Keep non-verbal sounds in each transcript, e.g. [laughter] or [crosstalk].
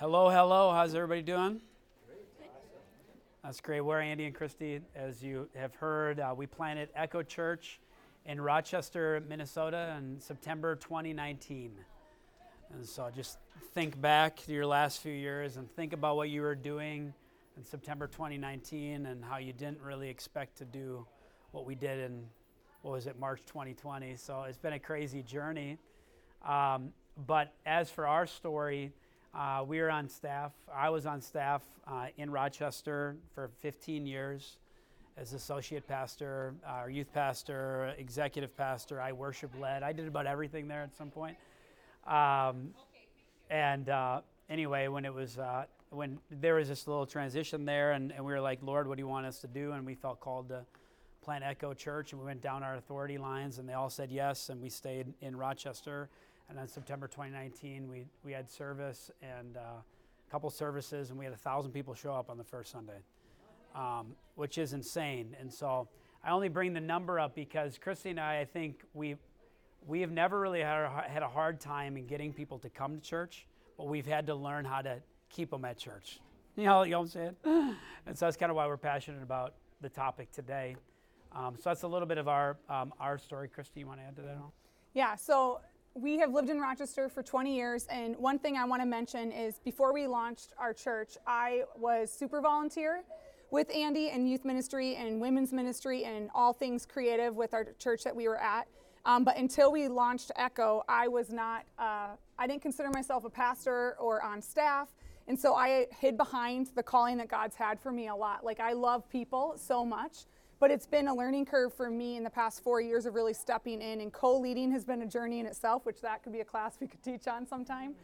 Hello, hello. How's everybody doing? That's great. We're Andy and Christy. As you have heard, uh, we planted Echo Church in Rochester, Minnesota in September 2019. And so just think back to your last few years and think about what you were doing in September 2019 and how you didn't really expect to do what we did in, what was it, March 2020. So it's been a crazy journey. Um, but as for our story, uh, we were on staff. I was on staff uh, in Rochester for 15 years as associate pastor, uh, youth pastor, executive pastor. I worship led. I did about everything there at some point. Um, and uh, anyway, when it was uh, when there was this little transition there, and, and we were like, Lord, what do you want us to do? And we felt called to plant Echo Church, and we went down our authority lines, and they all said yes, and we stayed in Rochester. And on September 2019, we, we had service and uh, a couple services, and we had a thousand people show up on the first Sunday, um, which is insane. And so I only bring the number up because Christy and I, I think we we have never really had a, had a hard time in getting people to come to church, but we've had to learn how to keep them at church. You know, you know what I'm saying? [laughs] and so that's kind of why we're passionate about the topic today. Um, so that's a little bit of our um, our story. Christy, you want to add to that? Yeah. So we have lived in Rochester for 20 years, and one thing I want to mention is before we launched our church, I was super volunteer with Andy in youth ministry and women's ministry and all things creative with our church that we were at. Um, but until we launched Echo, I was not, uh, I didn't consider myself a pastor or on staff. And so I hid behind the calling that God's had for me a lot. Like, I love people so much. But it's been a learning curve for me in the past four years of really stepping in, and co leading has been a journey in itself, which that could be a class we could teach on sometime.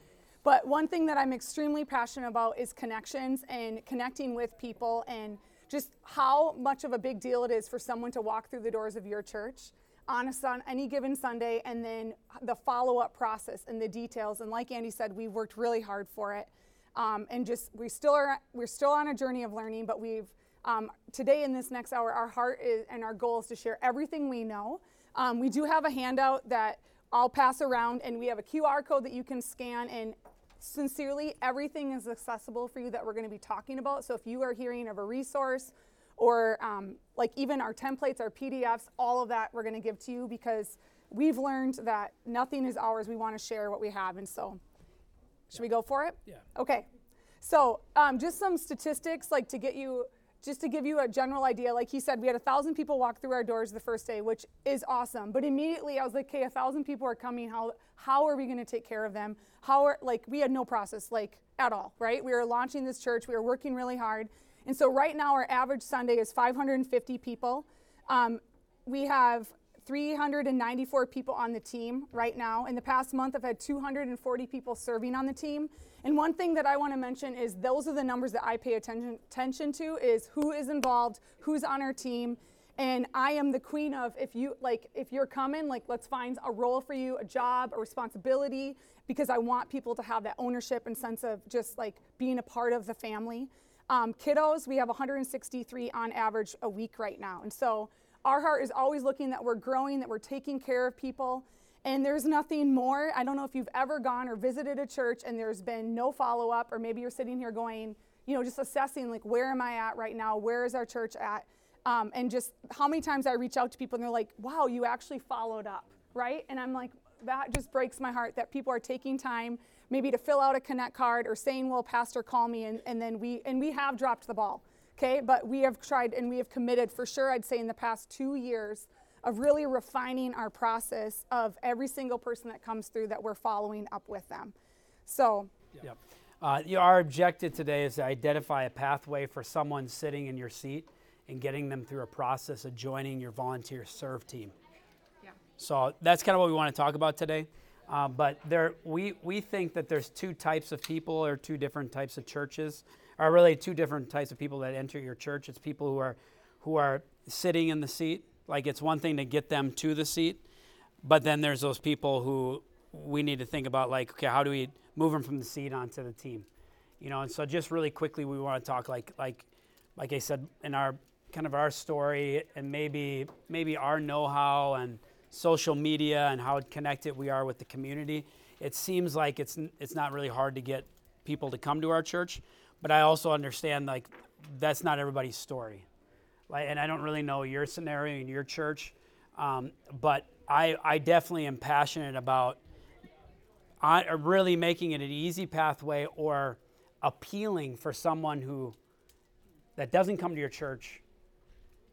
But one thing that I'm extremely passionate about is connections and connecting with people and just how much of a big deal it is for someone to walk through the doors of your church on a any given Sunday, and then the follow up process and the details. And like Andy said, we worked really hard for it. Um, and just we still are we're still on a journey of learning, but we've um, today, in this next hour, our heart is, and our goal is to share everything we know. Um, we do have a handout that I'll pass around, and we have a QR code that you can scan. And sincerely, everything is accessible for you that we're going to be talking about. So if you are hearing of a resource, or um, like even our templates, our PDFs, all of that we're going to give to you because we've learned that nothing is ours. We want to share what we have. And so, should we go for it? Yeah. Okay. So, um, just some statistics, like to get you just to give you a general idea, like he said, we had a thousand people walk through our doors the first day, which is awesome. But immediately I was like, okay, a thousand people are coming. How how are we going to take care of them? How are like we had no process like at all, right? We were launching this church. We were working really hard, and so right now our average Sunday is 550 people. Um, we have 394 people on the team right now. In the past month, I've had 240 people serving on the team. And one thing that I want to mention is those are the numbers that I pay attention, attention to is who is involved, who's on our team. And I am the queen of if you like if you're coming, like let's find a role for you, a job, a responsibility, because I want people to have that ownership and sense of just like being a part of the family. Um, kiddos, we have 163 on average a week right now. And so our heart is always looking that we're growing, that we're taking care of people. And there's nothing more. I don't know if you've ever gone or visited a church and there's been no follow up, or maybe you're sitting here going, you know, just assessing, like, where am I at right now? Where is our church at? Um, and just how many times I reach out to people and they're like, wow, you actually followed up, right? And I'm like, that just breaks my heart that people are taking time maybe to fill out a connect card or saying, well, pastor, call me. And, and then we, and we have dropped the ball okay? But we have tried and we have committed for sure, I'd say, in the past two years of really refining our process of every single person that comes through that we're following up with them. So, yep. Uh, our objective today is to identify a pathway for someone sitting in your seat and getting them through a process of joining your volunteer serve team. Yeah. So that's kind of what we want to talk about today. Uh, but there, we, we think that there's two types of people or two different types of churches are really two different types of people that enter your church. It's people who are who are sitting in the seat. Like it's one thing to get them to the seat, but then there's those people who we need to think about like, okay, how do we move them from the seat onto the team? You know, and so just really quickly we want to talk like like like I said in our kind of our story and maybe maybe our know-how and social media and how connected we are with the community. It seems like it's it's not really hard to get people to come to our church, but I also understand like that's not everybody's story. Like, and I don't really know your scenario in your church, um, but I, I definitely am passionate about uh, really making it an easy pathway or appealing for someone who that doesn't come to your church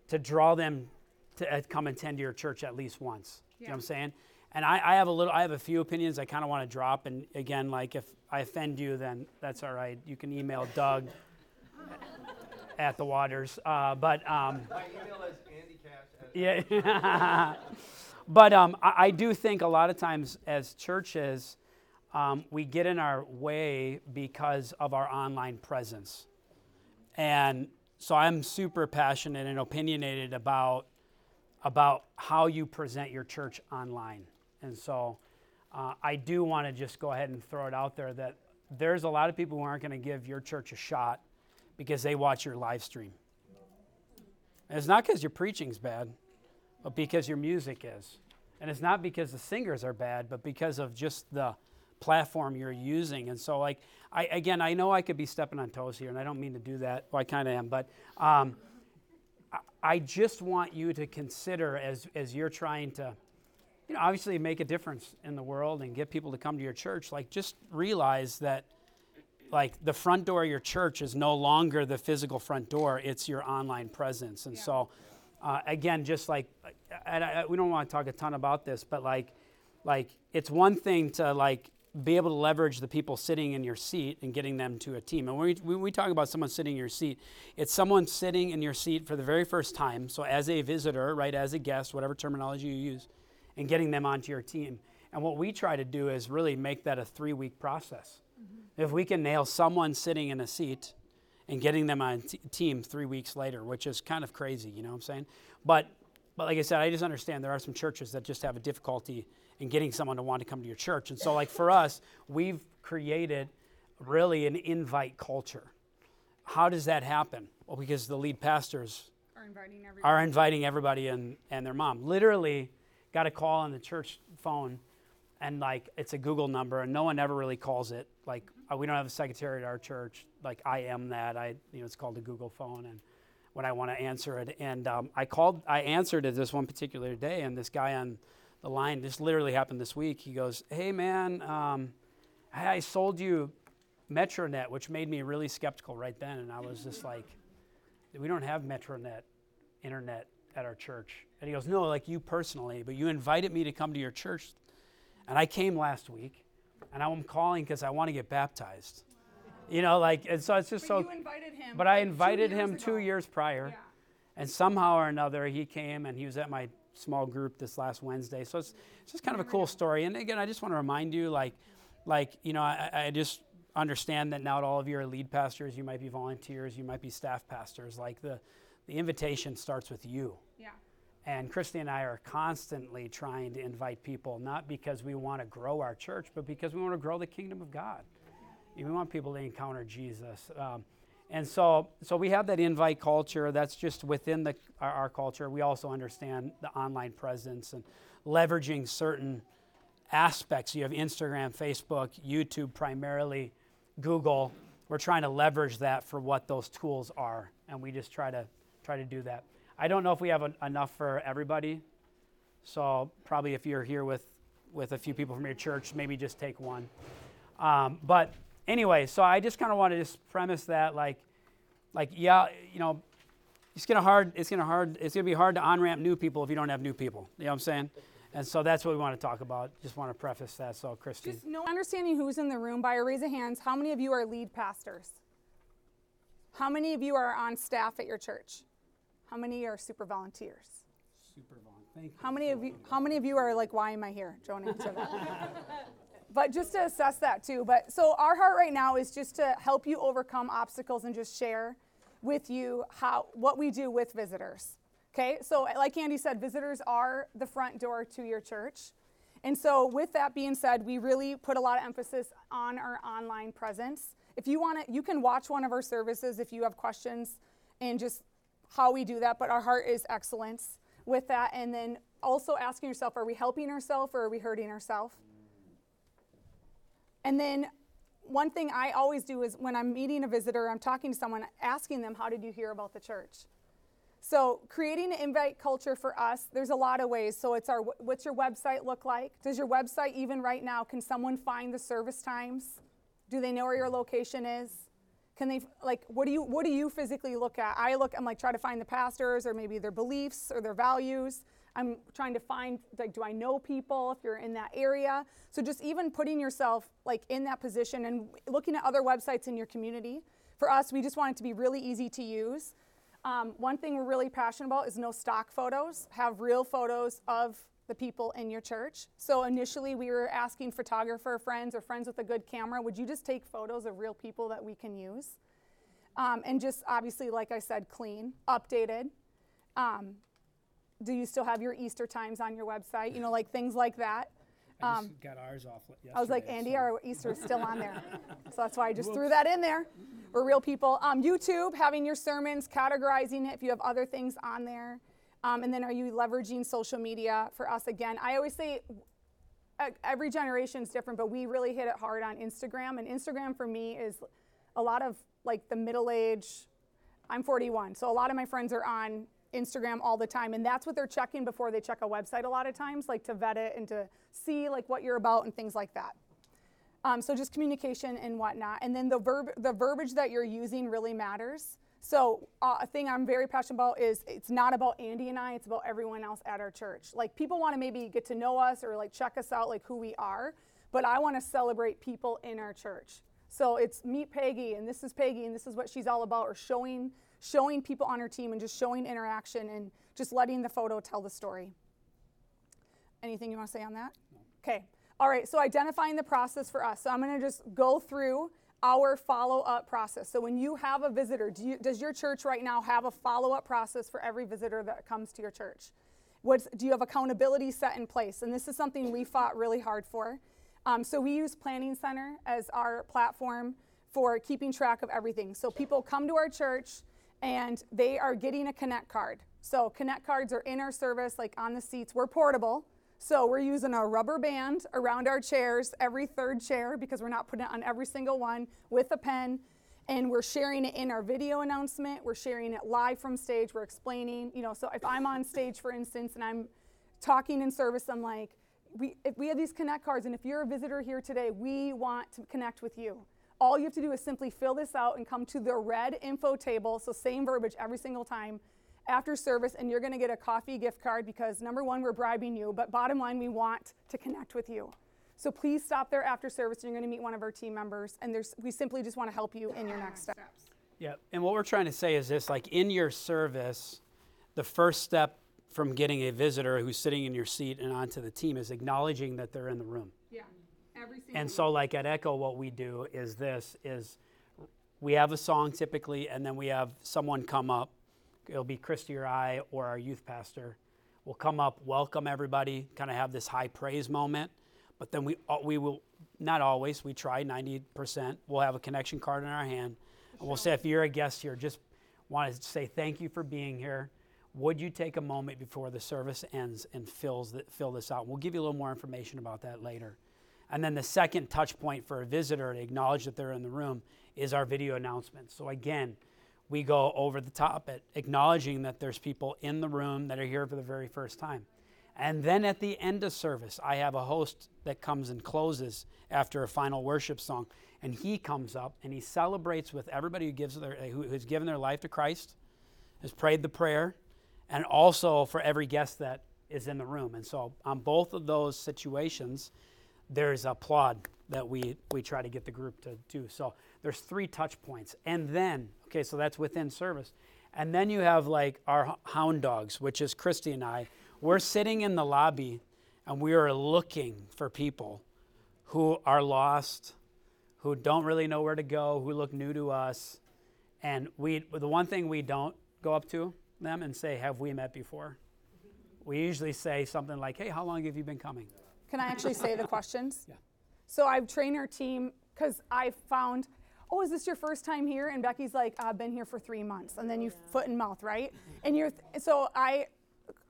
to draw them to uh, come attend to your church at least once. You know what I'm saying? And I, I have a little, I have a few opinions I kind of want to drop. And again, like if I offend you, then that's all right. You can email Doug [laughs] at the Waters. Uh, but um, My email is andycass at yeah. [laughs] but um, I, I do think a lot of times as churches, um, we get in our way because of our online presence. And so I'm super passionate and opinionated about, about how you present your church online. And so uh, I do want to just go ahead and throw it out there that there's a lot of people who aren't going to give your church a shot because they watch your live stream. And it's not because your preaching's bad, but because your music is. And it's not because the singers are bad, but because of just the platform you're using. And so, like, I again, I know I could be stepping on toes here, and I don't mean to do that. Well, I kind of am, but um, I, I just want you to consider as as you're trying to, you know, obviously make a difference in the world and get people to come to your church. Like, just realize that like the front door of your church is no longer the physical front door it's your online presence and so uh, again just like and I, we don't want to talk a ton about this but like like it's one thing to like be able to leverage the people sitting in your seat and getting them to a team and when we, when we talk about someone sitting in your seat it's someone sitting in your seat for the very first time so as a visitor right as a guest whatever terminology you use and getting them onto your team and what we try to do is really make that a three week process mm-hmm. if we can nail someone sitting in a seat and getting them on t- team three weeks later, which is kind of crazy, you know what I'm saying? But, but like I said, I just understand there are some churches that just have a difficulty in getting someone to want to come to your church. And so, like for us, we've created really an invite culture. How does that happen? Well, because the lead pastors Are inviting everyone. are inviting everybody and, and their mom. Literally, got a call on the church phone, and like it's a Google number, and no one ever really calls it. Like uh, we don't have a secretary at our church. Like I am that. I you know it's called a Google phone, and when I want to answer it, and um, I called, I answered it this one particular day, and this guy on the line, this literally happened this week. He goes, "Hey man, um, I sold you MetroNet," which made me really skeptical right then, and I was just like, "We don't have MetroNet internet at our church." And he goes, "No, like you personally, but you invited me to come to your church, and I came last week, and I'm calling because I want to get baptized." You know, like, and so it's just But so. you invited him. But I two invited years him two years prior, Yeah. and somehow or another he came and he was at my small group this last Wednesday. So it's, it's just kind of a cool story. And again, I just want to remind you, like, like you know, I, I just understand that not all of you are lead pastors. You might be volunteers. You might be staff pastors. Like the, the invitation starts with you. And Christy and I are constantly trying to invite people, not because we want to grow our church, but because we want to grow the kingdom of God. We want people to encounter Jesus. Um, and so, so we have that invite culture that's just within the, our, our culture. We also understand the online presence and leveraging certain aspects. You have Instagram, Facebook, YouTube primarily, Google. We're trying to leverage that for what those tools are, and we just try to try to do that. I don't know if we have en- enough for everybody, so probably if you're here with with a few people from your church, maybe just take one. Um, but anyway, so I just kind of want to just premise that, like, like yeah, you know, it's gonna hard. It's gonna hard. It's gonna be hard to on ramp new people if you don't have new people. You know what I'm saying? And so that's what we want to talk about. Just want to preface that. So, Christy, Just no understanding who's in the room by a raise of hands. How many of you are lead pastors? How many of you are on staff at your church? How many are super volunteers? super Vaughn, thank you. How many of you? How many of you are like, why am I here? Don't answer that. [laughs] but just to assess that too. But so our heart right now is just to help you overcome obstacles and just share with you how what we do with visitors. Okay, so like Andy said, visitors are the front door to your church. And so, with that being said, we really put a lot of emphasis on our online presence. If you want to, you can watch one of our services if you have questions and just how we do that. But our heart is excellence with that. And then also asking yourself, are we helping ourselves or are we hurting ourselves? And then one thing I always do is when I'm meeting a visitor, I'm talking to someone, asking them, How did you hear about the church? So, creating an invite culture for us, there's a lot of ways. So, it's our what's your website look like? Does your website, even right now, can someone find the service times? Do they know where your location is? Can they like what do you what do you physically look at? I look I'm like try to find the pastors or maybe their beliefs or their values. I'm trying to find like do I know people if you're in that area? So just even putting yourself like in that position and looking at other websites in your community. For us, we just want it to be really easy to use. Um, one thing we're really passionate about is no stock photos. Have real photos of the people in your church. So initially, we were asking photographer friends or friends with a good camera, would you just take photos of real people that we can use? Um, and just obviously, like I said, clean, updated. Um, do you still have your Easter times on your website? You know, like things like that. I just got ours off yesterday. Um, I was like, Andy, so- our Easter is still on there. [laughs] so that's why I just threw that in there. We're real people. Um, YouTube, having your sermons, categorizing it if you have other things on there. Um, and then are you leveraging social media for us again? I always say every generation is different, but we really hit it hard on Instagram. And Instagram for me is a lot of like the middle age. I'm 41, so a lot of my friends are on Instagram all the time, and that's what they're checking before they check a website a lot of times, like to vet it and to see like what you're about and things like that. Um, so just communication and whatnot, and then the verb, the verbiage that you're using really matters. So uh, a thing I'm very passionate about is it's not about Andy and I; it's about everyone else at our church. Like people want to maybe get to know us or like check us out, like who we are, but I want to celebrate people in our church. So it's meet Peggy, and this is Peggy, and this is what she's all about, or showing showing people on her team and just showing interaction and just letting the photo tell the story. Anything you want to say on that? Okay. All right. So identifying the process for us. So I'm going to just go through our follow-up process. So when you have a visitor, do you, does your church right now have a follow-up process for every visitor that comes to your church? What's, do you have accountability set in place? And this is something we fought really hard for. Um, so we use Planning Center as our platform for keeping track of everything. So people come to our church and they are getting a Connect card. So Connect cards are in our service, like on the seats. We're portable. So we're using a rubber band around our chairs, every third chair, because we're not putting it on every single one with a pen. And we're sharing it in our video announcement. We're sharing it live from stage. We're explaining, you know, so if I'm on stage, for instance, and I'm talking in service, I'm like, we, if we have these Connect cards, and if you're a visitor here today, we want to connect with you. All you have to do is simply fill this out and come to the red info table, so same verbiage every single time after service, and you're going to get a coffee gift card because number one, we're bribing you, but bottom line, we want to connect with you. So please stop there after service, and you're going to meet one of our team members, and there's, we simply just want to help you in your ah, next steps. Yeah, and what we're trying to say is this like in your service, the first step from getting a visitor who's sitting in your seat and onto the team is acknowledging that they're in the room. Yeah, every single And so like at Echo what we do is this is we have a song typically and then we have someone come up. It'll be Christy or I or our youth pastor. We'll come up, welcome everybody, kind of have this high praise moment. But then we we will not always, we try 90%. We'll have a connection card in our hand. And we'll say if you're a guest here, just want to say thank you for being here. Would you take a moment before the service ends and fills the, fill this out? We'll give you a little more information about that later. And then the second touch point for a visitor to acknowledge that they're in the room is our video announcement. So again, we go over the top at acknowledging that there's people in the room that are here for the very first time. And then at the end of service, I have a host that comes and closes after a final worship song, and he comes up and he celebrates with everybody who gives their who, who's given their life to Christ, has prayed the prayer, and also for every guest that is in the room. And so on both of those situations, there's applaud that we we try to get the group to do. So there's three touch points, and then okay, so that's within service, and then you have like our hound dogs, which is Christy and I. We're sitting in the lobby, and we are looking for people who are lost, who don't really know where to go, who look new to us, and we the one thing we don't go up to them and say, "Have we met before?" We usually say something like, "Hey, how long have you been coming?" Can I actually say the questions? [laughs] Yeah. So I've trained our team because I found, oh, is this your first time here? And Becky's like, I've been here for three months, and then you foot and mouth, right? And you're so I,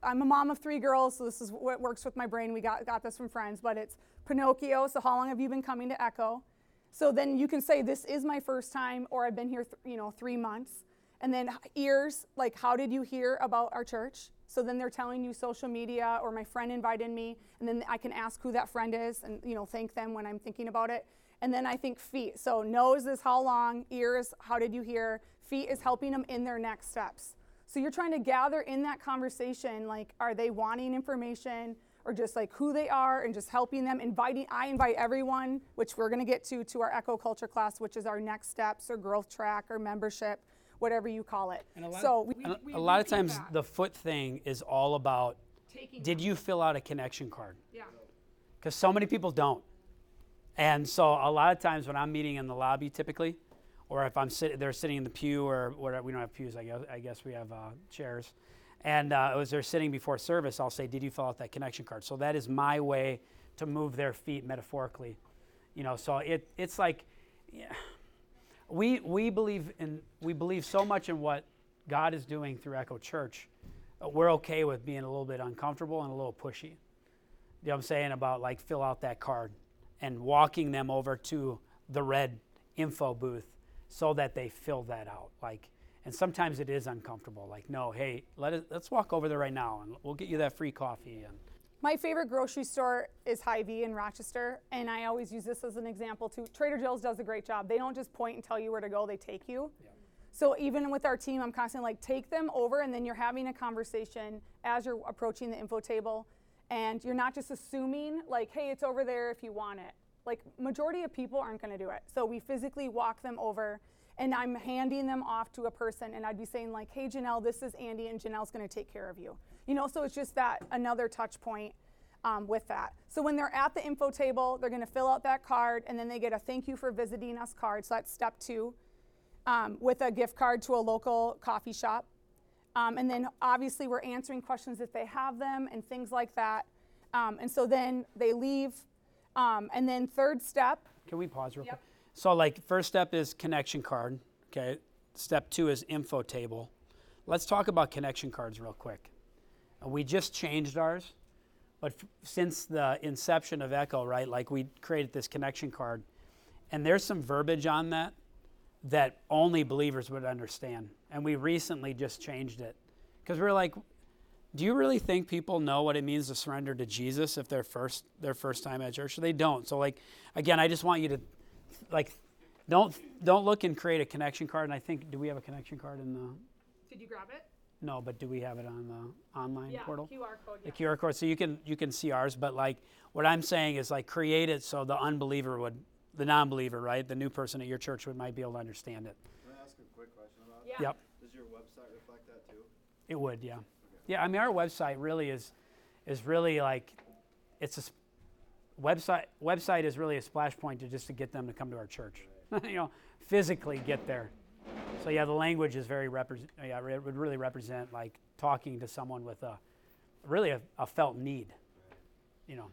I'm a mom of three girls, so this is what works with my brain. We got got this from friends, but it's Pinocchio. So how long have you been coming to Echo? So then you can say, This is my first time, or I've been here, th- you know, three months. And then ears, like, how did you hear about our church? So then they're telling you social media, or my friend invited me, and then I can ask who that friend is and, you know, thank them when I'm thinking about it. And then I think feet. So nose is how long, ears, how did you hear? Feet is helping them in their next steps. So you're trying to gather in that conversation, like, are they wanting information? or just like who they are and just helping them inviting i invite everyone which we're going to get to to our Echo Culture class which is our next steps or growth track or membership whatever you call it And a lot, so we, and a- we a lot of times that. the foot thing is all about taking did you fill out a connection card? yeah Because so many people don't. And so a lot of times when I'm meeting in the lobby typically, or if I'm sitting, they're sitting in the pew or whatever, we don't have pews, I guess, I guess we have uh, chairs. And uh, as they're sitting before service, I'll say, did you fill out that connection card? So that is my way to move their feet metaphorically. You know, so it, it's like, yeah, we, we believe in, we believe so much in what God is doing through Echo Church. uh, We're okay with being a little bit uncomfortable and a little pushy. You know what I'm saying about like fill out that card and walking them over to the red info booth so that they fill that out. Like, and sometimes it is uncomfortable. Like, no, hey, let us, let's walk over there right now and we'll get you that free coffee. And my favorite grocery store is Hy-Vee in Rochester, and I always use this as an example too. Trader Joe's does a great job. They don't just point and tell you where to go; they take you. So even with our team, I'm constantly like, take them over, and then you're having a conversation as you're approaching the info table, and you're not just assuming like, hey, it's over there if you want it. Like majority of people aren't going to do it. So we physically walk them over, and I'm handing them off to a person, and I'd be saying like, hey, Janelle, this is Andy, and Janelle's going to take care of you. You know, so it's just that another touch point um, with that. So when they're at the info table, they're going to fill out that card, and then they get a thank you for visiting us card. So that's step two um, with a gift card to a local coffee shop. Um, and then obviously we're answering questions if they have them and things like that. Um, and so then they leave. Um, and then third step, can we pause real Yep. quick? So, like, first step is connection card. Okay. Step two is info table. Let's talk about connection cards real quick. We just changed ours, but f- since the inception of Echo, right, like we created this connection card, and there's some verbiage on that that only believers would understand. And we recently just changed it because we are like, do you really think people know what it means to surrender to Jesus if they're first their first time at church? They don't. So like again, I just want you to like don't don't look and create a connection card. And I think do we have a connection card in the did you grab it? No, but do we have it on the online portal? QR code. The QR code, so you can you can see ours. But like what I'm saying is like create it so the unbeliever would, the non-believer, right, the new person at your church would might be able to understand it. Can I ask a quick question about Yeah. Yep, Does your website reflect that too? it would. Yeah, yeah. I mean, our website really is is really like it's a s- website. Website is really a splash point to just to get them to come to our church. [laughs] you know, physically get there. So yeah, the language is very represent. Yeah, it would really represent like talking to someone with a really a, a felt need. You know,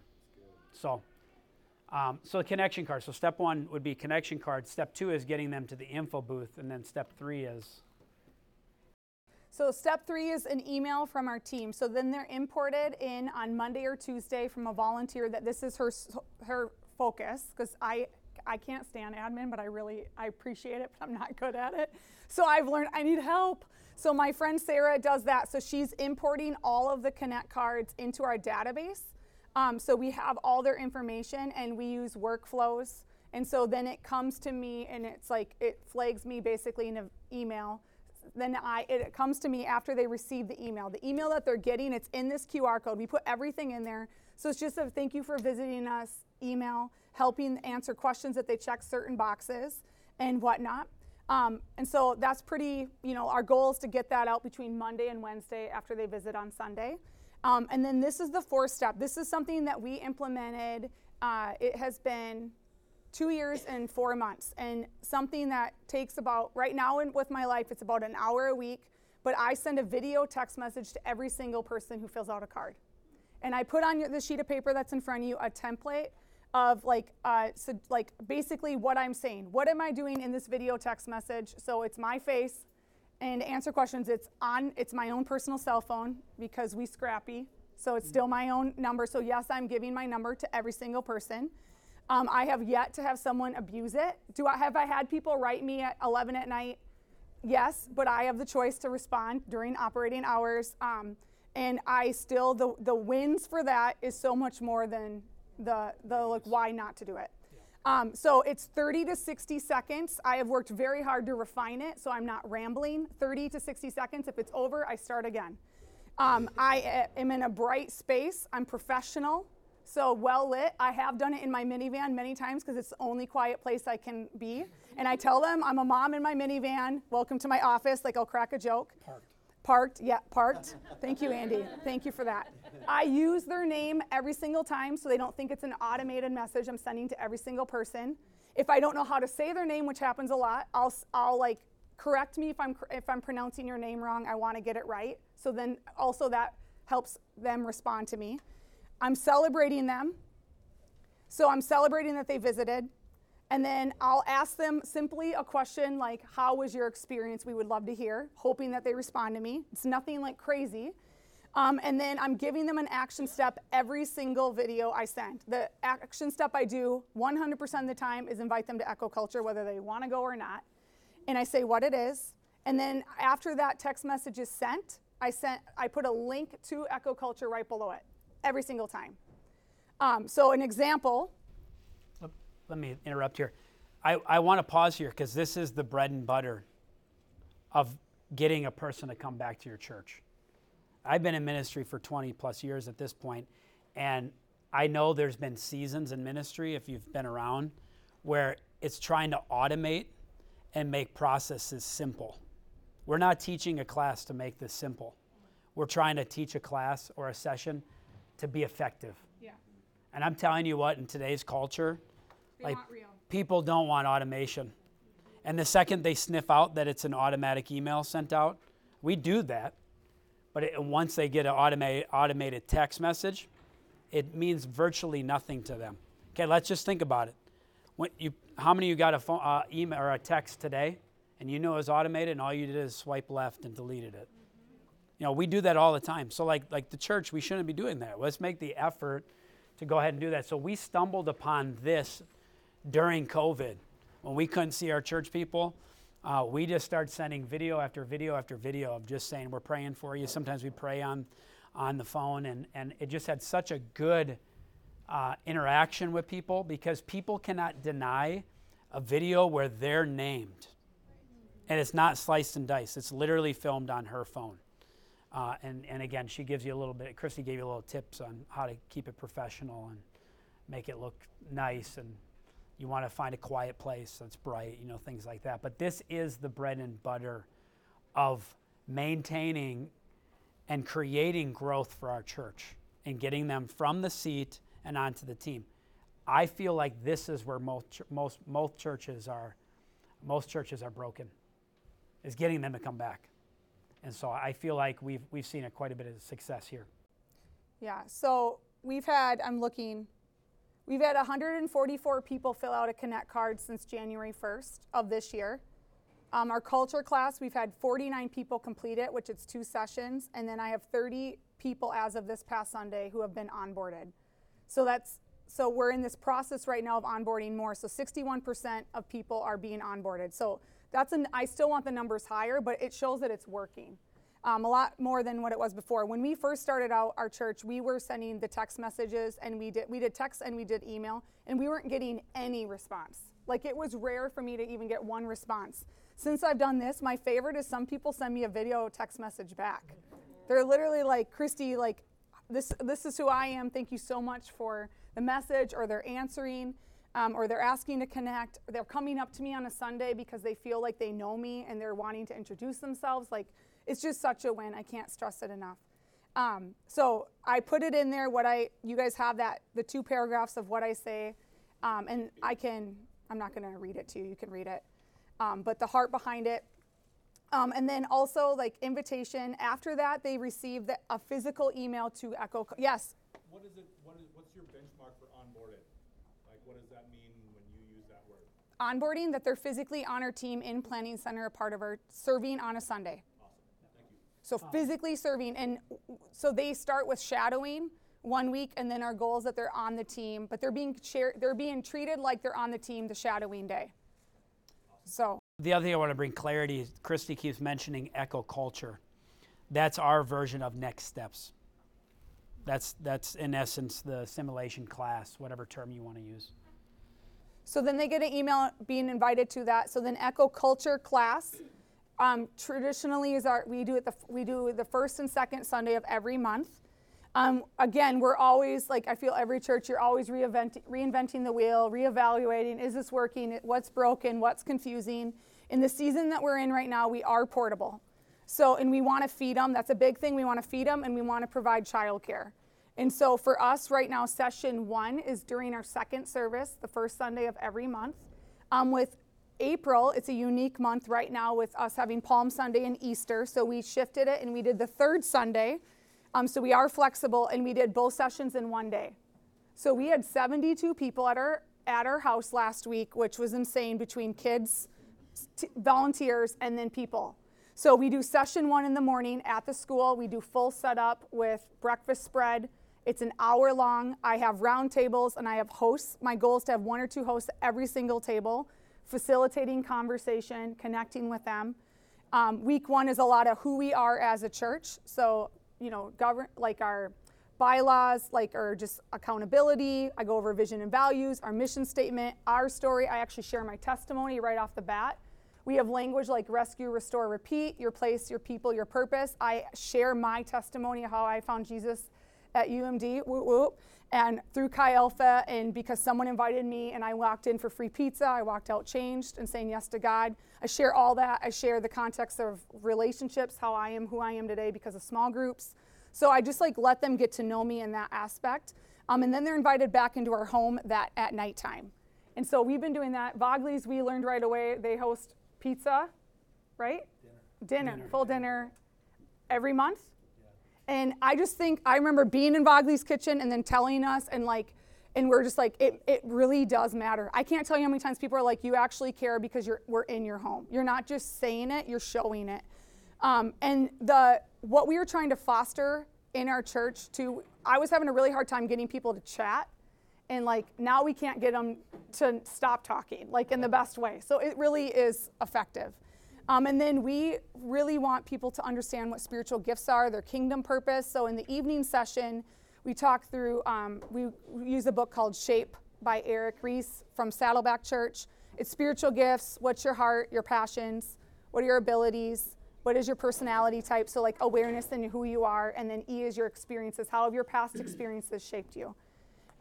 so um, so the connection card. So step one would be connection card. Step two is getting them to the info booth, and then step three is So step three is an email from our team. So then they're imported in on Monday or Tuesday from a volunteer that this is her her focus because I I can't stand admin, but I really I appreciate it, but I'm not good at it. So I've learned I need help. So my friend Sarah does that. So she's importing all of the Connect cards into our database. Um, so we have all their information and we use workflows. And so then it comes to me and it's like it flags me basically in an email then I, it comes to me after they receive the email. The email that they're getting, it's in this QR code. We put everything in there. So it's just a thank you for visiting us email, helping answer questions that they check certain boxes and whatnot. Um, and so that's pretty, you know, our goal is to get that out between Monday and Wednesday after they visit on Sunday. Um, and then this is the fourth step. This is something that we implemented. Uh, it has been two years and four months and something that takes about right now in, with my life it's about an hour a week but i send a video text message to every single person who fills out a card and i put on the sheet of paper that's in front of you a template of like uh, so like basically what i'm saying what am i doing in this video text message so it's my face and answer questions it's on it's my own personal cell phone because we scrappy so it's still my own number so yes i'm giving my number to every single person Um, I have yet to have someone abuse it. Do I have I had people write me at 11 at night? Yes, but I have the choice to respond during operating hours. Um, and I still the the wins for that is so much more than the the like why not to do it. Um, so it's 30 to 60 seconds. I have worked very hard to refine it, so I'm not rambling. 30 to 60 seconds. If it's over, I start again. Um, I uh, am in a bright space. I'm professional, so well lit. I have done it in my minivan many times because it's the only quiet place I can be. And I tell them I'm a mom in my minivan. Welcome to my office. Like I'll crack a joke. Parked, yeah, parked. Thank you, Andy. Thank you for that. I use their name every single time so they don't think it's an automated message I'm sending to every single person. If I don't know how to say their name, which happens a lot, I'll, I'll like correct me if I'm, if I'm pronouncing your name wrong. I want to get it right. So then also that helps them respond to me. I'm celebrating them. So I'm celebrating that they visited. And then I'll ask them simply a question like, How was your experience? We would love to hear, hoping that they respond to me. It's nothing like crazy. Um, and then I'm giving them an action step every single video I send. The action step I do 100% of the time is invite them to Echo Culture, whether they want to go or not. And I say what it is. And then after that text message is sent, I, sent, I put a link to Echo Culture right below it every single time. Um, so, an example Let- me interrupt here. I, I want to pause here because this is the bread and butter of getting a person to come back to your church. I've been in ministry for 20 plus years at this point, and I know there's been seasons in ministry, if you've been around, where it's trying to automate and make processes simple. We're not teaching a class to make this simple. We're trying to teach a class or a session to be effective. Yeah. And I'm telling you what, in today's culture, They like people don't want automation. And the second they sniff out that it's an automatic email sent out, we do that. But it, once they get an automated, automated text message, it means virtually nothing to them. Okay, let's just think about it. When you, how many of you got a phone, uh, email or a text today, and you know it was automated, and all you did is swipe left and deleted it? You know, we do that all the time. So, like, like the church, we shouldn't be doing that. Let's make the effort to go ahead and do that. So, we stumbled upon this during COVID when we couldn't see our church people. Uh, we just started sending video after video after video of just saying we're praying for you. Sometimes we pray on on the phone, and and it just had such a good uh, interaction with people because people cannot deny a video where they're named, and it's not sliced and diced. It's literally filmed on her phone. Uh, and, and again, she gives you a little bit, Christy gave you a little tips on how to keep it professional and make it look nice. And you want to find a quiet place that's bright, you know, things like that. But this is the bread and butter of maintaining and creating growth for our church and getting them from the seat and onto the team. I feel like this is where most, most, most churches are, most churches are broken, is getting them to come back. And so I feel like we've, we've seen a, quite a bit of success here. Yeah. So we've had, I'm looking, we've had 144 people fill out a Connect card since January 1st of this year. Um, our culture class, we've had 49 people complete it, which it's two sessions, and then I have 30 people as of this past Sunday who have been onboarded. So that's so we're in this process right now of onboarding more. So 61% of people are being onboarded. So that's an I still want the numbers higher, but it shows that it's working. Um, a lot more than what it was before. When we first started out our church, we were sending the text messages and we did we did text and we did email and we weren't getting any response. Like it was rare for me to even get one response. Since I've done this, my favorite is some people send me a video text message back. They're literally like, Christy, like this this is who I am. Thank you so much for the message, or they're answering, um, or they're asking to connect, they're coming up to me on a Sunday because they feel like they know me and they're wanting to introduce themselves. Like it's just such a win. I can't stress it enough. Um, so I put it in there. What I you guys have that the two paragraphs of what I say, um, and I can. I'm not going to read it to you. You can read it, um, but the heart behind it. Um, and then also like invitation. After that, they receive the, a physical email to Echo. Yes, What is it, what is, what's your benchmark for onboarded? Like, what does that mean when you use that word? onboarding that they're physically on our team in Planning Center, a part of our serving on a Sunday. So physically serving, and so they start with shadowing, one week, and then our goal is that they're on the team, but they're being shared, they're being treated like they're on the team the shadowing day. So The other thing I want to bring clarity is Christy keeps mentioning echo culture. That's our version of next steps. That's that's in essence the assimilation class, whatever term you want to use. So then they get an email being invited to that. So then Echo Culture class, um, traditionally is our we do it the we do the first and second Sunday of every month. Um, again, we're always like I feel every church you're always reinventing reinventing the wheel, reevaluating is this working, what's broken, what's confusing. In the season that we're in right now, we are portable. So and we want to feed them. That's a big thing. We want to feed them and we want to provide childcare. And so for us right now, session one is during our second service, the first Sunday of every month. Um, with April, it's a unique month right now with us having Palm Sunday and Easter. So we shifted it and we did the third Sunday. Um, so we are flexible and we did both sessions in one day. So we had 72 people at our at our house last week, which was insane between kids, t- volunteers, and then people. So we do session one in the morning at the school. We do full setup with breakfast spread. It's an hour long. I have round tables and I have hosts. My goal is to have one or two hosts at every single table, facilitating conversation, connecting with them. Um, week one is a lot of who we are as a church. So, you know, govern like our bylaws, like our just accountability. I go over vision and values, our mission statement, our story. I actually share my testimony right off the bat. We have language like rescue, restore, repeat, your place, your people, your purpose. I share my testimony how I found Jesus at UMD, whoop, whoop, and through Chi Alpha, and because someone invited me and I walked in for free pizza, I walked out changed and saying yes to God. I share all that. I share the context of relationships, how I am who I am today because of small groups. So I just like let them get to know me in that aspect. Um, and then they're invited back into our home that at nighttime. And so we've been doing that. Vogley's, we learned right away, they host pizza, right? Dinner. Dinner, full dinner every month. And I just think I remember being in Vogley's kitchen and then telling us and like and we're just like it, it really does matter. I can't tell you how many times people are like you actually care because you're we're in your home. You're not just saying it, you're showing it. Um, and the what we were trying to foster in our church too, I was having a really hard time getting people to chat and like now we can't get them to stop talking like in the best way. So it really is effective. Um, and then we really want people to understand what spiritual gifts are, their kingdom purpose. So in the evening session, we talk through, um, we, we use a book called Shape by Erik Rees from Saddleback Church. It's spiritual gifts. What's your heart, your passions? What are your abilities? What is your personality type? So, like awareness and who you are. And then E is your experiences. How have your past experiences shaped you?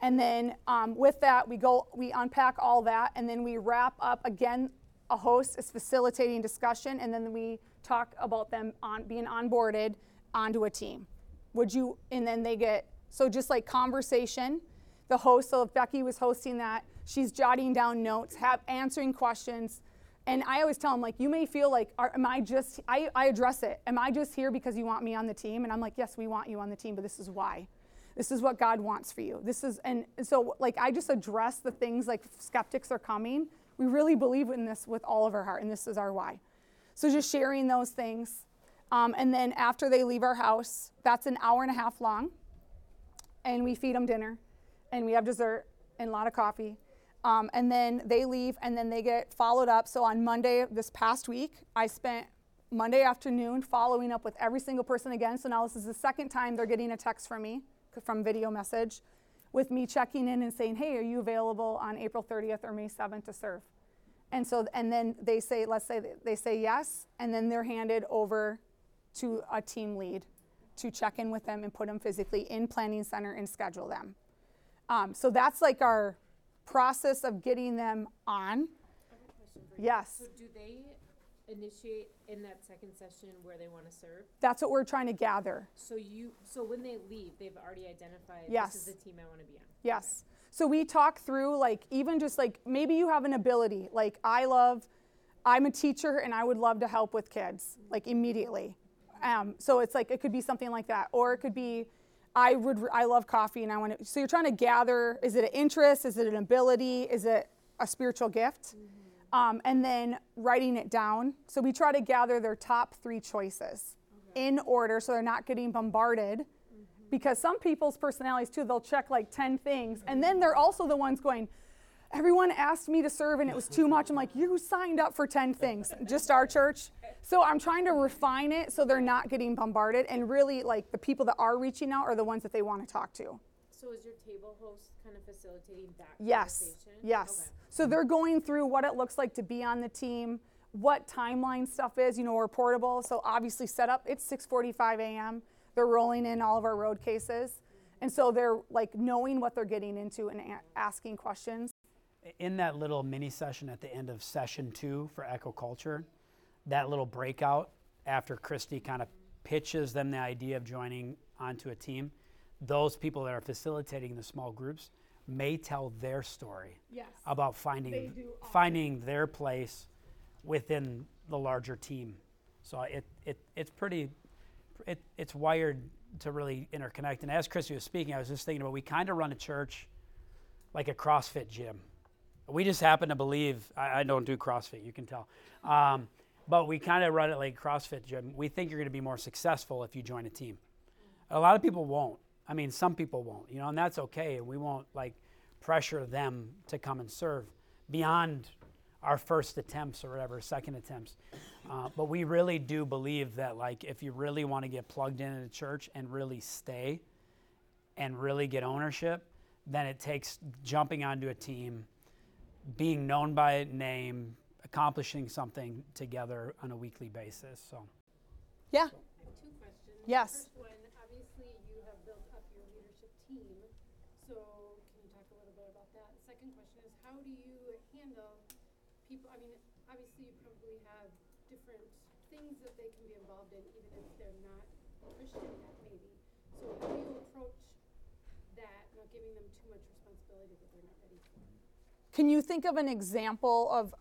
And then um, with that, we go, we unpack all that, and then we wrap up again a host is facilitating discussion, and then we talk about them on being onboarded onto a team. Would you? And then they get so just like conversation. The host, so if Becky was hosting that, she's jotting down notes, have answering questions. And I always tell them, like, you may feel like, are, am I just, I, I address it. Am I just here because you want me on the team? And I'm like, yes, we want you on the team, but this is why. This is what God wants for you. This is, and so, like, I just address the things like skeptics are coming we really believe in this with all of our heart, and this is our why. So just sharing those things. Um, and then after they leave our house, that's an hour and a half long, and we feed them dinner, and we have dessert and a lot of coffee. Um, and then they leave, and then they get followed up. So on Monday this past week, I spent Monday afternoon following up with every single person again. So now this is the second time they're getting a text from me, from video message with me checking in and saying, hey, are you available on April 30th or May 7th to serve? And so, and then they say, let's say they say yes, and then they're handed over to a team lead to check in with them and put them physically in planning center and schedule them. Um, so that's like our process of getting them on. Yes. So do they initiate in that second session where they want to serve? That's what we're trying to gather. So you, so when they leave, they've already identified Yes. this is the team I want to be on. Yes. So we talk through like even just like maybe you have an ability like I love I'm a teacher and I would love to help with kids like immediately. Um, so it's like it could be something like that or it could be I would I love coffee and I want to so you're trying to gather is it an interest is it an ability is it a spiritual gift um, and then writing it down. So we try to gather their top three choices in order so they're not getting bombarded. Because some people's personalities too they'll check like 10 things. And then they're also the ones going everyone asked me to serve and it was too much. I'm like you signed up for 10 things [laughs] just our church. So i'm trying to refine it so they're not getting bombarded. And really like the people that are reaching out are the ones that they want to talk to So is your table host kind of facilitating that yes. conversation? yes. Okay. so they're going through what it looks like to be on the team what timeline stuff is you know we're portable so obviously set up it's 6.45 a.m they're rolling in all of our road cases. And so they're like knowing what they're getting into and a- asking questions. In that little mini session at the end of session two for Echo Culture, that little breakout after Christy kind of pitches them the idea of joining onto a team, those people that are facilitating the small groups may tell their story yes about finding They do often. finding their place within the larger team. So it, it it's pretty it, it's wired to really interconnect. And as Christy was speaking, I was just thinking about we kind of run a church like a CrossFit gym. We just happen to believe I, I don't do CrossFit, you can tell. Um, but we kind of run it like a CrossFit gym. We think you're going to be more successful if you join a team. A lot of people won't. I mean, some people won't, you know, and that's okay. And we won't like pressure them to come and serve beyond our first attempts or whatever, second attempts. Uh, but we really do believe that, like, if you really want to get plugged into the church and really stay and really get ownership, then it takes jumping onto a team, being known by name, accomplishing something together on a weekly basis. So. yeah I have two questions. Yes. First one, obviously you have built up your leadership team, so can you talk a little bit about that? The second question is, how do you handle people, I mean, obviously you probably have different things that they can be involved in, even if they're not Christian yet, maybe. So how do you approach that, not giving them too much responsibility that they're not ready for? can you think of an example of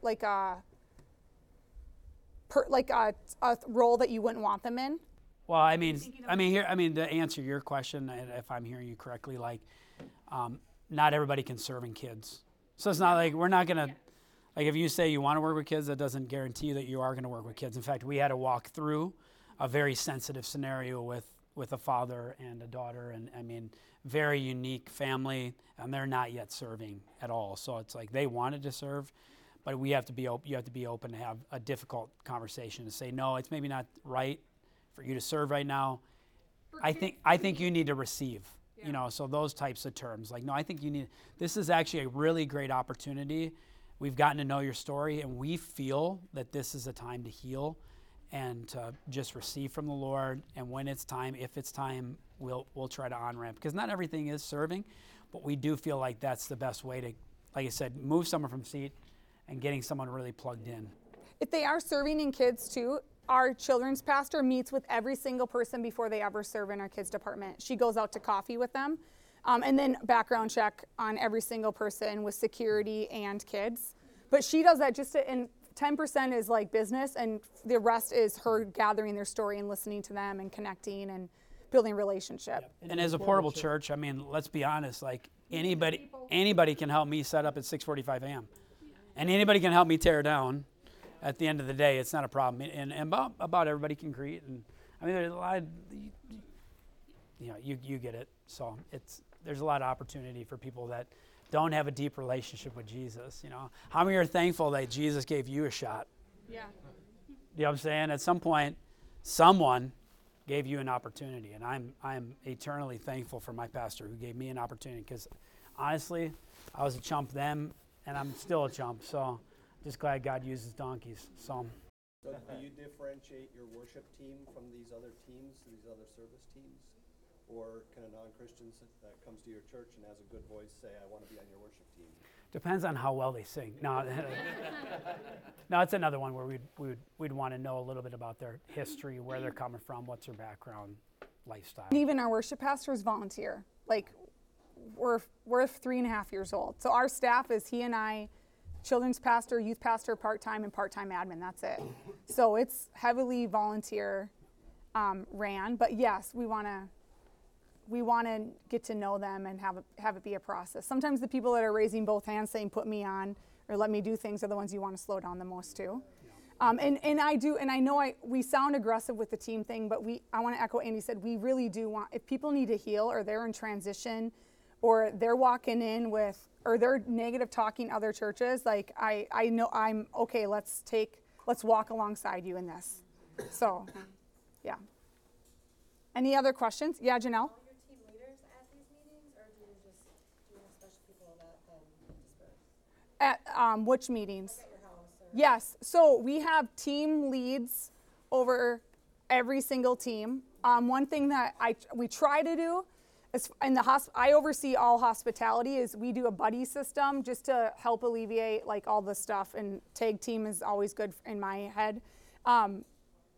like a per, like a, a role that you wouldn't want them in Well, I mean, I mean here, I mean to answer your question, if I'm hearing you correctly, like, um, not everybody can serve in kids, so it's not like we're not gonna, like, if you say you want to work with kids, that doesn't guarantee that you are going to work with kids. In fact, we had to walk through a very sensitive scenario with with a father and a daughter, and I mean, very unique family, and they're not yet serving at all. So it's like they wanted to serve, but we have to be op- you have to be open to have a difficult conversation to say no, it's maybe not right for you to serve right now. I think I think you need to receive. You know, so those types of terms. Like, no, I think you need this is actually a really great opportunity. We've gotten to know your story and we feel that this is a time to heal and to just receive from the Lord. And when it's time, if it's time, we'll we'll try to on ramp. Because not everything is serving, but we do feel like that's the best way to, like I said, move someone from seat and getting someone really plugged in. if they are serving in kids too our children's pastor meets with every single person before they ever serve in our kids department she goes out to coffee with them um, and then background check on every single person with security and kids but she does that just to, and 10% is like business and the rest is her gathering their story and listening to them and connecting and building relationship And as a portable church, I mean, let's be honest. Like anybody, anybody can help me set up at 6:45 a.m. and anybody can help me tear down. At the end of the day, it's not a problem. And, and about, about everybody can greet. And I mean, there's a lot. Of, you know, you you get it. So it's there's a lot of opportunity for people that don't have a deep relationship with Jesus. You know, how many are thankful that Jesus gave you a shot? yeah You know what I'm saying? At some point, someone gave you an opportunity, and I'm I'm eternally thankful for my pastor who gave me an opportunity. Because honestly, I was a chump then, and I'm still a chump. So, just glad God uses donkeys. So, So do you differentiate your worship team from these other teams, these other service teams? Or can a non-Christian s- that comes to your church and has a good voice say, I want to be on your worship team? depends on how well they sing. No, [laughs] no, it's another one where we'd we'd we'd want to know a little bit about their history, where they're coming from, what's their background, lifestyle. And even our worship pastors volunteer. Like we're we're three and a half years old. So our staff is he and I, children's pastor, youth pastor, part time, and part time admin. That's it. So it's heavily volunteer um, ran. But yes, we want to we want to get to know them and have it, have it be a process. Sometimes the people that are raising both hands saying put me on or let me do things are the ones you want to slow down the most too. Um, and, and I do, and I know I we sound aggressive with the team thing, but we I want to echo Andy said we really do want if people need to heal or they're in transition, or they're walking in with or they're negative talking other churches, like I I know I'm okay. Let's take let's walk alongside you in this. So, yeah. Any other questions? Yeah, Janelle. all your team leaders at these meetings, or do you just, do you have special people that then disperse? At um, which meetings? Yes. So we have team leads over every single team. Um, one thing that I we try to do is in the hosp- I oversee all hospitality is we do a buddy system just to help alleviate like all the stuff and tag team is always good in my head. Um,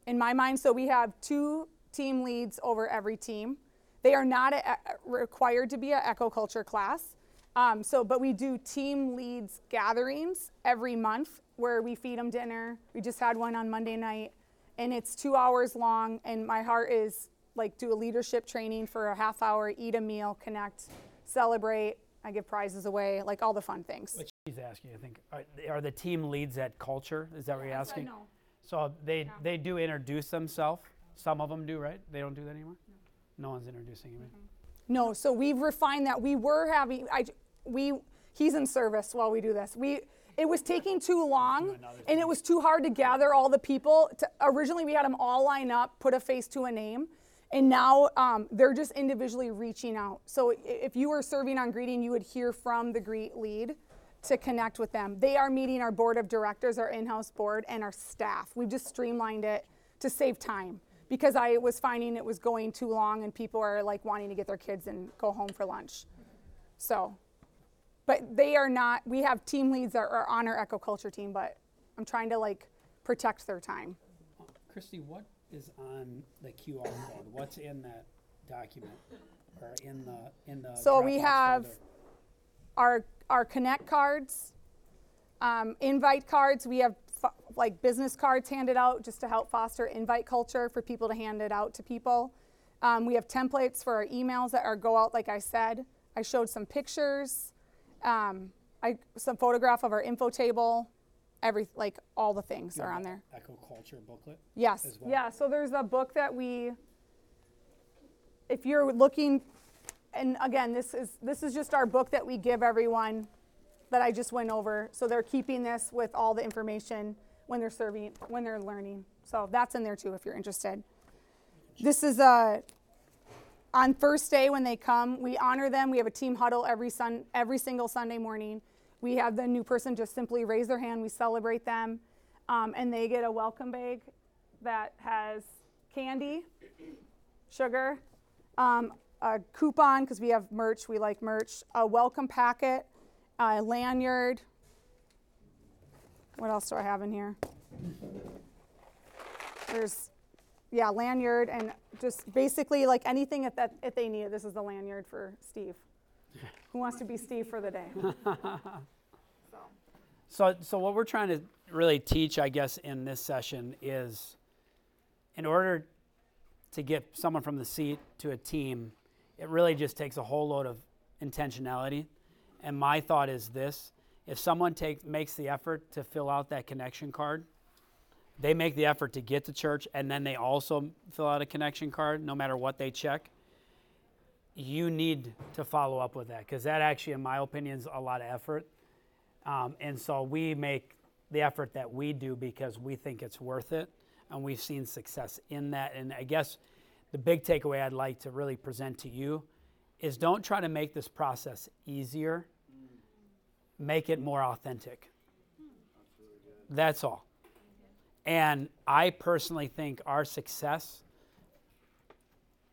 in my mind, so we have two team leads over every team. They are not a, a- required to be an Echo Culture class. Um, so, but we do team leads gatherings every month where we feed them dinner. We just had one on Monday night, and it's two hours long. And my heart is like do a leadership training for a half hour, eat a meal, connect, celebrate. I give prizes away, like all the fun things. What she's asking, I think, are, are the team leads at culture? Is that what you're asking? No. So they they do introduce themselves. Some of them do, right? They don't do that anymore. No, one's introducing you. right? No, so we've refined that. We were having, I, we, he's in service while we do this. We, it was taking too long and it was too hard to gather all the people. To, originally, we had them all line up, put a face to a name. And now um, they're just individually reaching out. So if you were serving on greeting, you would hear from the greet lead to connect with them. They are meeting our board of directors, our in house board, and our staff. We've just streamlined it to save time because I was finding it was going too long and people are like wanting to get their kids and go home for lunch. So, but they are not, we have team leads that are on our Echo Culture team, but I'm trying to like protect their time. Christy, what is on the QR code? What's in that document or in the in the? So we Dropbox have folder? our, our connect cards, um, invite cards. We have f- like business cards handed out just to help foster invite culture for people to hand it out to people. Um, we have templates for our emails that are go out, like I said. I showed some pictures, um, I, some photograph of our info table, every like all the things are on there. Echo Culture booklet. Yes. as well. Yeah. So there's a book that we, if you're looking, and again, this is this is just our book that we give everyone that I just went over. So they're keeping this with all the information when they're serving, when they're learning. So that's in there too if you're interested. This is a on first day when they come, we honor them. We have a team huddle every sun every single Sunday morning. We have the new person just simply raise their hand. We celebrate them, um, and they get a welcome bag that has candy, sugar, um, a coupon because we have merch. We like merch. A welcome packet, a lanyard. What else do I have in here? There's yeah, lanyard and just basically like anything that, that if they need it. This is the lanyard for Steve. Who wants to be Steve for the day? [laughs] so. So, so what we're trying to really teach, I guess, in this session is, in order to get someone from the seat to a team, it really just takes a whole load of intentionality. And my thought is this: if someone takes makes the effort to fill out that connection card, they make the effort to get to church, and then they also fill out a connection card, no matter what they check. You need to follow up with that because that actually, in my opinion, is a lot of effort. Um, and so we make the effort that we do because we think it's worth it, and we've seen success in that. And I guess the big takeaway I'd like to really present to you is don't try to make this process easier, make it more authentic. That's all. And I personally think our success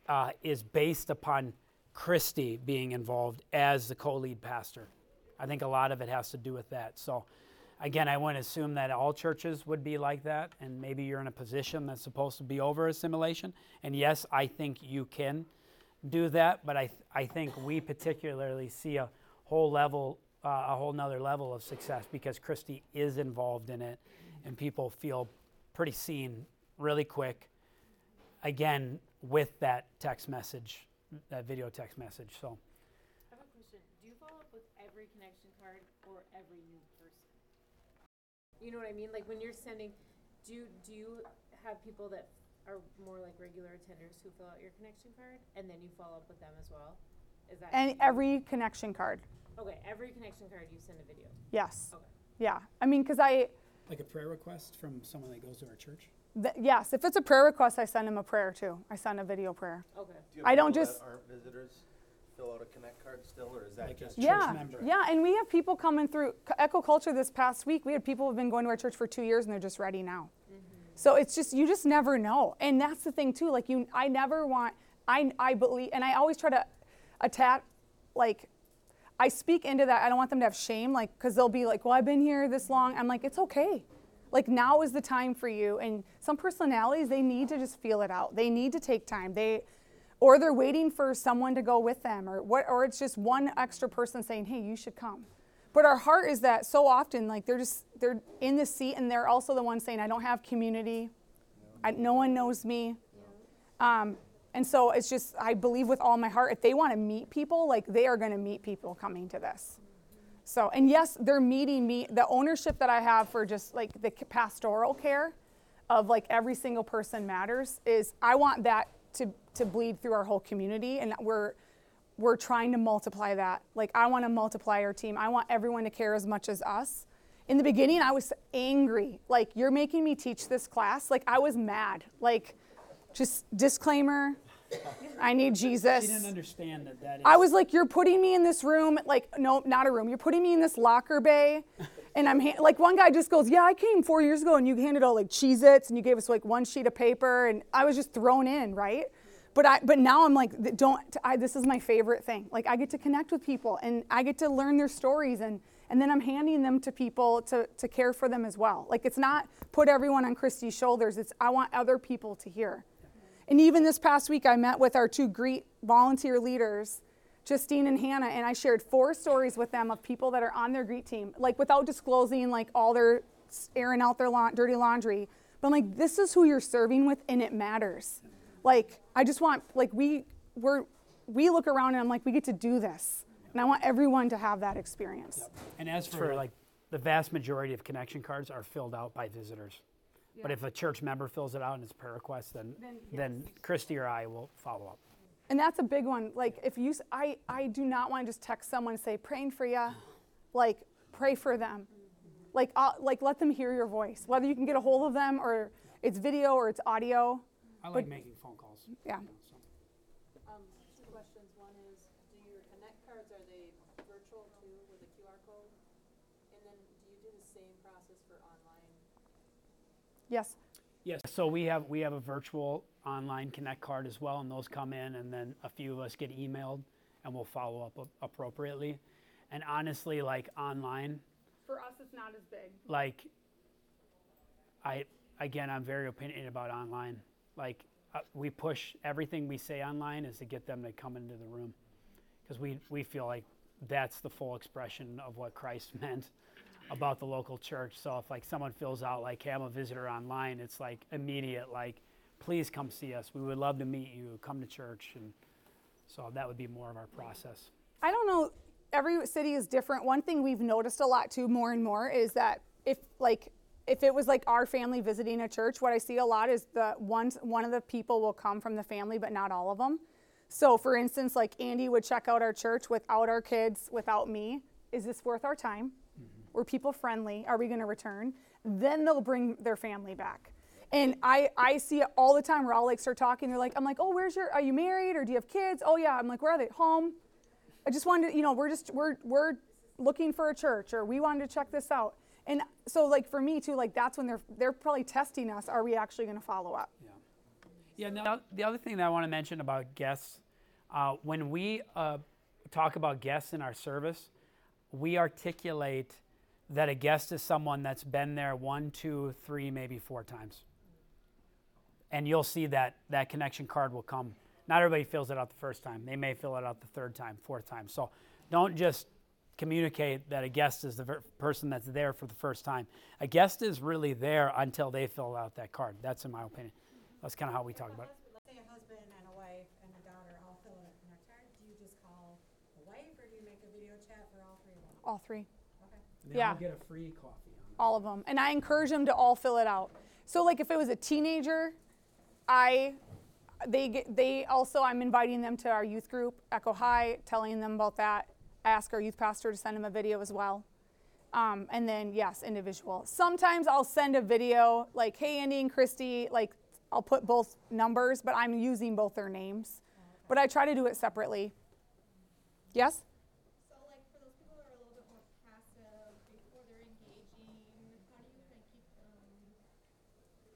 uh, is based upon Christy being involved as the co lead pastor. I think a lot of it has to do with that. So, again, I wouldn't assume that all churches would be like that, and maybe you're in a position that's supposed to be over assimilation. And yes, I think you can do that, but I, th- I think we particularly see a whole level, uh, a whole nother level of success because Christy is involved in it, and people feel pretty seen really quick. Again, with that text message, that video text message. So. I have a question. Do you follow up with every connection card or every new person? You know what I mean? Like when you're sending, Do you, do you have people that are more like regular attenders who fill out your connection card and then you follow up with them as well? Is that And every connection card. okay? Every connection card you send a video. Yes. Okay. Yeah. I mean, because I, Like a prayer request from someone that goes to our church? th- yes, if it's a prayer request, I send them a prayer too. I send a video prayer. Okay. Do you I don't people just- that aren't visitors fill out a connect card still, or is that Like a just? church yeah, member. yeah, and we have people coming through C- Echo Culture this past week. We had people who've been going to our church for two years and they're just ready now. Mm-hmm. So it's just you just never know, and that's the thing too. Like you, I never want. I I believe, and I always try to attack, like. I speak into that. I don't want them to have shame, like, because they'll be like, "Well, I've been here this long." I'm like, "It's okay. Like now is the time for you." And some personalities, they need to just feel it out. They need to take time. They, or they're waiting for someone to go with them, or what, or it's just one extra person saying, "Hey, you should come." But our heart is that so often, like they're just they're in the seat, and they're also the one saying, "I don't have community. I, no one knows me." Um, and so it's just I believe with all my heart, if they want to meet people, like they are going to meet people coming to this. So, and yes, they're meeting me. The ownership that I have for just like the pastoral care of like every single person matters is I want that to to bleed through our whole community, and we're we're trying to multiply that. Like I want to multiply our team. I want everyone to care as much as us. In the beginning, I was angry. Like you're making me teach this class. Like I was mad. Like just disclaimer. I need Jesus. She didn't understand that that is. I was like, you're putting me in this room, like, no, not a room. You're putting me in this locker bay. And I'm ha- like, one guy just goes, Yeah, I came four years ago and you handed out like Cheez Its and you gave us like one sheet of paper. And I was just thrown in, right? But I, but now I'm like, don't, I, this is my favorite thing. Like, I get to connect with people and I get to learn their stories and, and then I'm handing them to people to, to care for them as well. Like, it's not put everyone on Christy's shoulders, it's I want other people to hear. And even this past week, I met with our two Greet volunteer leaders, Justine and Hannah, and I shared four stories with them of people that are on their Greet team, like without disclosing like all their airing out their la- dirty laundry. But like, this is who you're serving with, and it matters. Like, I just want like we we're we look around and I'm like, we get to do this, and I want everyone to have that experience. And as for like, the vast majority of connection cards are filled out by visitors. But if a church member fills it out and it's a prayer request, then, Then, then Christy or I will follow up. And that's a big one. Like if you, s- I, I do not want to just text someone and say praying for you, like pray for them, like uh, like let them hear your voice. Whether you can get a hold of them or it's video or it's audio. I like But- making phone calls. Yeah. you know, so. Um, two questions. One is, do your connect cards, are they virtual too with a QR code? And then do you do the same process for online? Yes. Yes, so we have, we have a virtual online Connect card as well, and those come in, and then a few of us get emailed, and we'll follow up a- appropriately. And honestly, like online, For us, it's not as big. like, I, again, I'm very opinionated about online. Like, uh, we push, everything we say online is to get them to come into the room. Because we, we feel like that's the full expression of what Christ [laughs] meant about the local church. So if like someone fills out like, hey, I'm a visitor online, it's like immediate, like, please come see us. We would love to meet you, come to church. And so that would be more of our process. I don't know. Every city is different. One thing we've noticed a lot too, more and more, is that if like if it was like our family visiting a church, what I see a lot is the one one of the people will come from the family, but not all of them. So, for instance, like Andy would check out our church without our kids, without me. Is this worth our time? Were people friendly? Are we going to return? Then they'll bring their family back. And I, I see it all the time where I'll like start talking. They're like, I'm like, oh, where's your, are you married or do you have kids? Oh yeah. I'm like, where are they? Home. I just wanted to, you know, we're just, we're, we're looking for a church or we wanted to check this out. And so like for me too, like that's when they're, they're probably testing us. Are we actually going to follow up? Yeah. Yeah, no, the other thing that I want to mention about guests, uh, when we uh, talk about guests in our service, we articulate that a guest is someone that's been there one, two, three, maybe four times. And you'll see that that connection card will come. Not everybody fills it out the first time. They may fill it out the third time, fourth time. So don't just communicate that a guest is the ver- person that's there for the first time. A guest is really there until they fill out that card. That's in my opinion. That's kind of how we talk about it. Let's say a husband and a wife and a daughter all fill out a connect card, do you just call the wife or do you make a video chat for all three They Yeah. all get a free coffee. On all of them. And I encourage them to all fill it out. So like if it was a teenager, I they get they also I'm inviting them to our youth group, Echo High, telling them about that. Ask our youth pastor to send them a video as well. Um, and then yes, individual. Sometimes I'll send a video like, hey Andy and Christy, like I'll put both numbers, but I'm using both their names. But I try to do it separately. Yes? So like for those people that are a little bit more passive before they're engaging, how do you kind of keep them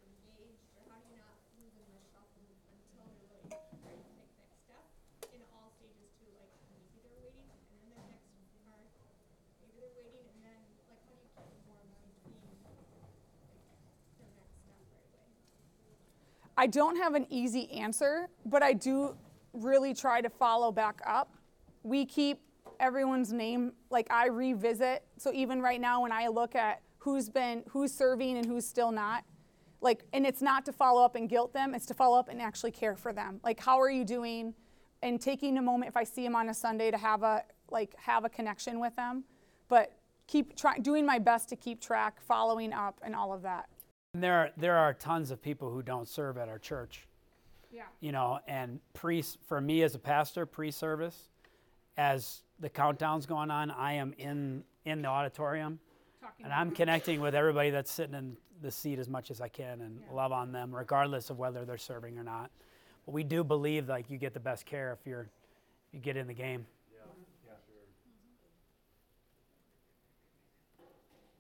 engaged or how do you not lose them in the shuffle until they're really ready to take the next step in all stages too, like maybe they're waiting and then their next part, maybe they're waiting and then like how do you keep them warm between like their next step right away? I don't have an easy answer, but I do really try to follow back up. We keep everyone's name, like I revisit. So even right now, when I look at who's been, who's serving and who's still not, like, and it's not to follow up and guilt them, it's to follow up and actually care for them. Like, how are you doing? And taking a moment, if I see them on a Sunday, to have a, like, have a connection with them. But keep trying, doing my best to keep track, following up, and all of that. And there are, there are tons of people who don't serve at our church. Yeah. you know, and pre for me as a pastor, pre-service, as the countdown's going on, I am in in the auditorium, and I'm connecting with everybody that's sitting in the seat as much as I can and love on them, regardless of whether they're serving or not. But we do believe like you get the best care if you're you get in the game.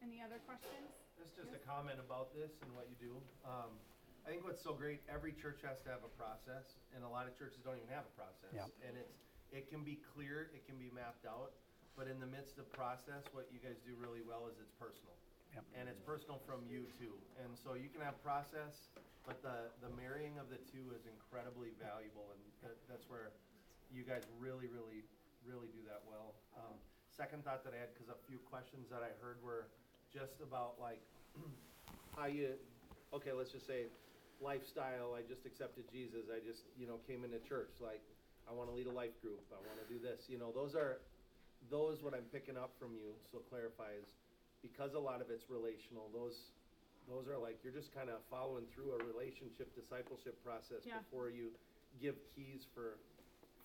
Any other questions? This is just a comment about this and what you do. Um, I think what's so great, every church has to have a process, and a lot of churches don't even have a process. And it's, it can be clear, it can be mapped out, but in the midst of process, what you guys do really well is it's personal. Yep. And it's personal from you too. And so you can have process, but the, the marrying of the two is incredibly valuable, and that, that's where you guys really, really, really do that well. Um, second thought that I had, because a few questions that I heard were just about like how you, okay, let's just say lifestyle, I just accepted Jesus, I just, you know, came into church, like, I wanna lead a life group, I wanna do this, you know, those are, those what I'm picking up from you, so clarify is, because a lot of it's relational, those, those are like, you're just kinda following through a relationship discipleship process Yeah. before you give keys for,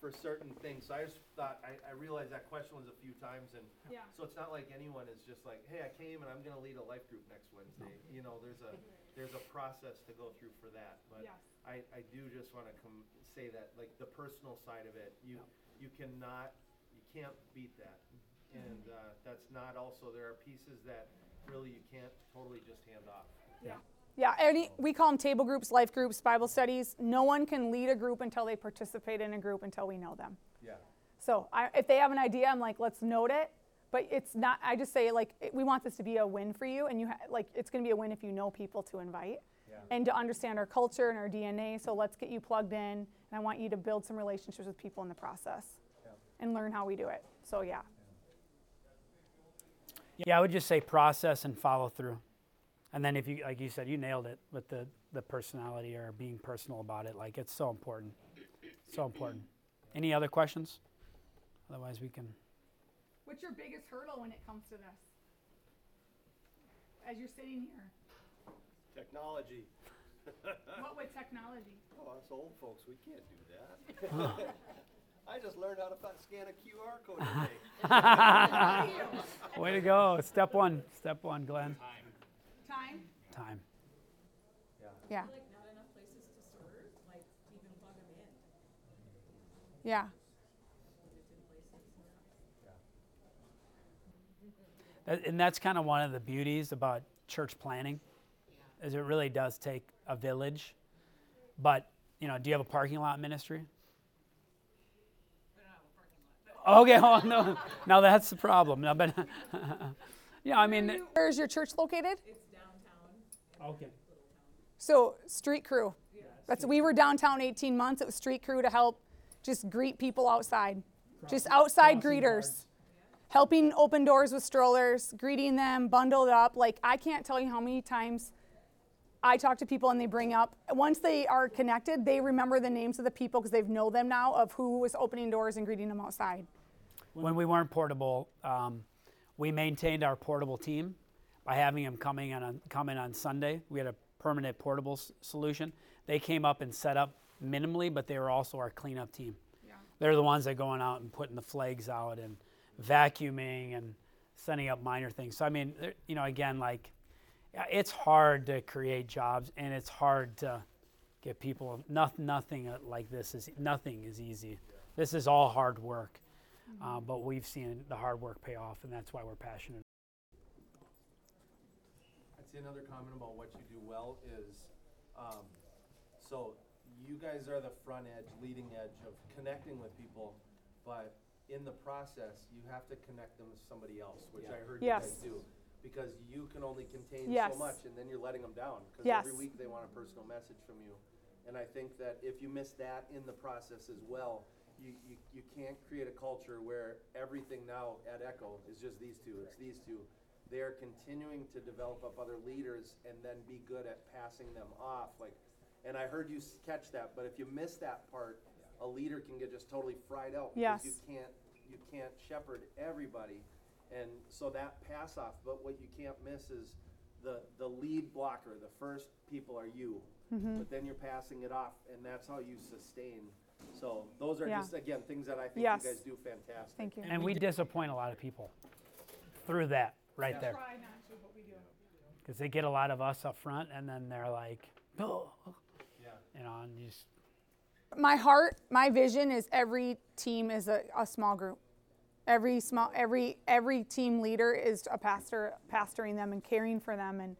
for certain things, so I just thought, I, I realized that question was a few times, and Yeah. so it's not like anyone is just like, hey, I came and I'm gonna lead a life group next Wednesday. You know, there's a, [laughs] there's a process to go through for that. But Yes. I, I do just wanna come, say that, like, the personal side of it, you, you cannot, you can't beat that. And, uh, that's not also, there are pieces that really you can't totally just hand off. Yeah, any, we call them table groups, life groups, Bible studies. No one can lead a group until they participate in a group until we know them. Yeah. So I, if they have an idea, I'm like, let's note it. But it's not. I just say like, it- we want this to be a win for you, and you ha- like, it's going to be a win if you know people to invite, and to understand our culture and our DNA. So let's get you plugged in, and I want you to build some relationships with people in the process, and learn how we do it. So yeah. Yeah, I would just say process and follow through. And then if you like you said, you nailed it with the the personality or being personal about it. Like it's so important. So important. Any other questions? Otherwise we can What's your biggest hurdle when it comes to this? As you're sitting here, Technology. [laughs] what with technology? Oh, us old folks, we can't do that. [laughs] [laughs] I just learned how to scan a QR code today. Way to go. Step one. Step one, Glenn. Time. Time. Yeah. Like not enough places to serve, like even plug them in. Yeah. That- And that's kind of one of the beauties about church planning, is it really does take a village. But you know, do you have a parking lot ministry? [laughs] Okay, well, no, now that's the problem. No, but [laughs] yeah, I mean, Where is your church located? It's downtown. okay. So street crew. That's we were downtown 18 months. It was street crew to help just greet people outside, just outside greeters, guards. helping open doors with strollers, greeting them, bundled up. Like I can't tell you how many times I talk to people and they bring up once they are connected, they remember the names of the people because they've know them now of who was opening doors and greeting them outside. When we weren't portable, um, we maintained our portable team by having them coming on, on coming on Sunday. We had a permanent portable s- solution. They came up and set up minimally, but they were also our cleanup team. Yeah. They're the ones that going out and putting the flags out and vacuuming and setting up minor things. So I mean, you know, again, like it's hard to create jobs and it's hard to get people. Nothing, nothing uh, like this is nothing is easy. This is all hard work, uh, but we've seen the hard work pay off, and that's why we're passionate. I'd another comment about what you do well is, um, so you guys are the front edge, leading edge of connecting with people, but in the process, you have to connect them with somebody else, which I heard you Yes. guys do. Because you can only contain Yes. so much, and then you're letting them down, because Yes. every week they want a personal message from you. And I think that if you miss that in the process as well, you, you, you can't create a culture where everything now at Echo is just these two, it's these two. They are continuing to develop up other leaders and then be good at passing them off, like, and I heard you s- catch that, but if you miss that part, a leader can get just totally fried out. Because you can't, you can't shepherd everybody, and so that pass off, but what you can't miss is the, the lead blocker, the first people are you. Mm-hmm. But then you're passing it off, and that's how you sustain. So those are Yeah. just, again, things that I think you Yes. guys do fantastic. Thank you. And we disappoint a lot of people through that right there. Try not to, but we do. because they get a lot of us up front, and then they're like, oh, Yeah. you know, and you just my heart, my vision is every team is a, a small group. Every small, every every team leader is a pastor, pastoring them and caring for them. And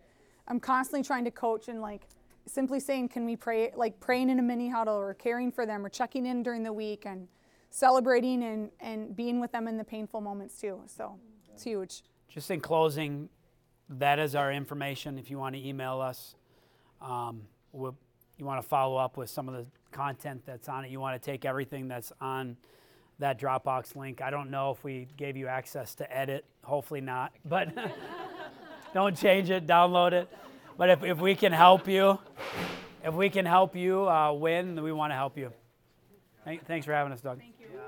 I'm constantly trying to coach and like simply saying, can we pray, like praying in a mini huddle or caring for them or checking in during the week and celebrating and and being with them in the painful moments too. So it's huge. Just in closing, that is our information. If you want to email us, um, we'll, you want to follow up with some of the content that's on it. You want to take everything that's on that Dropbox link. I don't know if we gave you access to edit. Hopefully not, [laughs] but [laughs] don't change it. Download it. But if, if we can help you, if we can help you uh, win, we want to help you. Thank, thanks for having us, Doug. Thank you. Yeah,